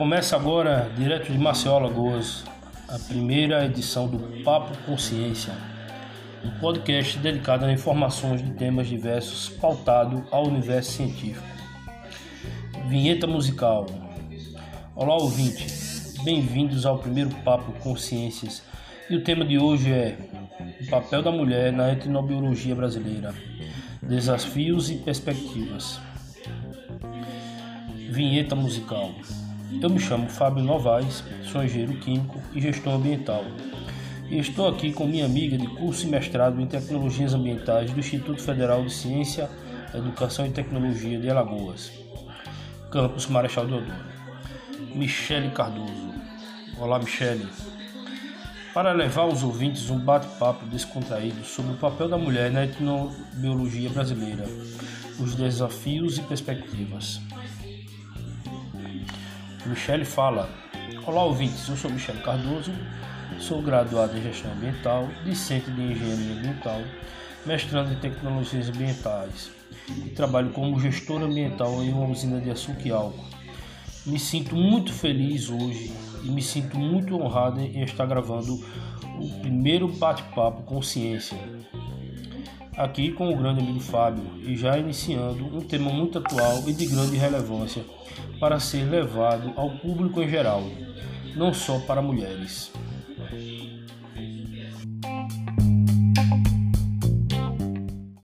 Começa agora, direto de Maceió Lagoas, a primeira edição do Papo Consciência, um podcast dedicado a informações de temas diversos pautado ao universo científico. Vinheta musical. Olá, ouvinte. Bem-vindos ao primeiro Papo Consciências. E o tema de hoje é papel da mulher na etnobiologia brasileira. Desafios e perspectivas. Vinheta musical. Eu me chamo Fábio Novaes, sou engenheiro químico e gestor ambiental. E estou aqui com minha amiga de curso e mestrado em Tecnologias Ambientais do Instituto Federal de Ciência, Educação e Tecnologia de Alagoas, campus Marechal Deodoro, Michele Cardoso. Olá, Michele. Para levar aos ouvintes um bate-papo descontraído sobre o papel da mulher na etnobiologia brasileira, os desafios e perspectivas. Michele fala: Olá, ouvintes, eu sou Michele Cardoso, sou graduado em Gestão Ambiental, discente de Engenharia Ambiental, mestrando em Tecnologias Ambientais e trabalho como gestor ambiental em uma usina de açúcar e álcool. Me sinto muito feliz hoje e me sinto muito honrado em estar gravando o primeiro bate-papo com ciência aqui com o grande amigo Fábio e já iniciando um tema muito atual e de grande relevância para ser levado ao público em geral, não só para mulheres.